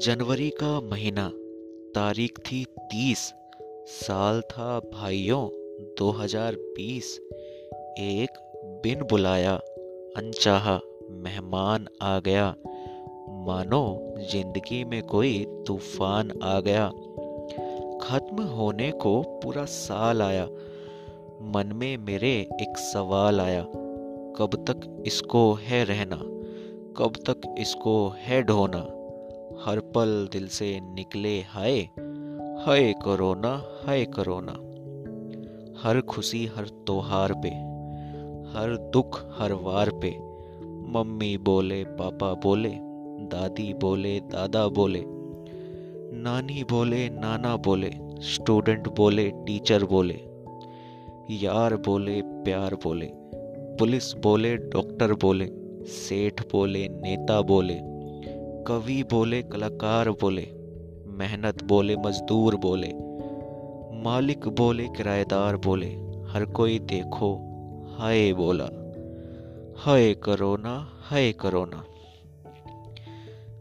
जनवरी का महीना, तारीख थी तीस, साल था भाइयों 2020 एक बिन बुलाया, अनचाहा मेहमान आ गया। मानो ज़िंदगी में कोई तूफ़ान आ गया। खत्म होने को पूरा साल आया। मन में मेरे एक सवाल आया, कब तक इसको है रहना? कब तक इसको है ढोना? हर पल दिल से निकले हाय हाय करोना हाय करोना। हर खुशी हर त्योहार पे, हर दुख हर वार पे। मम्मी बोले, पापा बोले, दादी बोले, दादा बोले। नानी बोले, नाना बोले, स्टूडेंट बोले, टीचर बोले। यार बोले, प्यार बोले। पुलिस बोले, डॉक्टर बोले, सेठ बोले, नेता बोले। कवि बोले, कलाकार बोले, मेहनत बोले, मजदूर बोले, मालिक बोले, किराएदार बोले, हर कोई देखो, हाय बोला, हाय करोना हाय करोना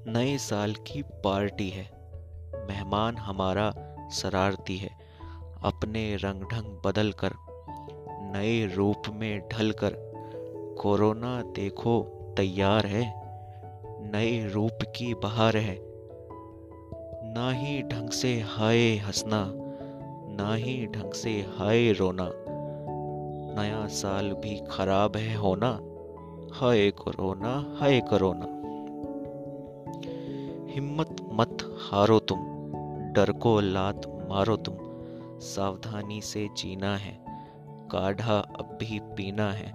नए साल की पार्टी है, मेहमान हमारा शरारती है, अपने रंग ढंग बदल कर नए रूप में ढल कर कोरोना देखो, तैयार है। नए रूप की बहार है। ना ही ढंग से हाय हंसना, ना ही ढंग से हाय रोना। नया साल भी खराब है होना, हाय कोरोना हाय कोरोना हिम्मत मत हारो तुम, डर को लात मारो तुम। सावधानी से जीना है, काढ़ा अब भी पीना है।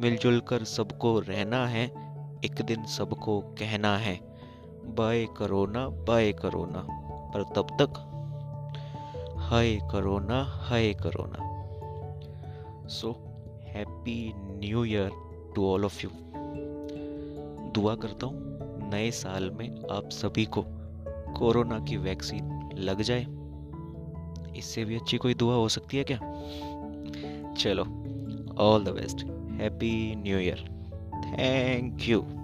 मिलजुल कर सबको रहना है एक दिन सबको कहना है, बाय करोना बाय करोना पर तब तक, hi corona hi corona so happy new year to all of you दुआ करता हूँ, नए साल में आप सभी को कोरोना की वैक्सीन लग जाए। इससे भी अच्छी कोई दुआ हो सकती है क्या? चलो all the best happy new year Thank you.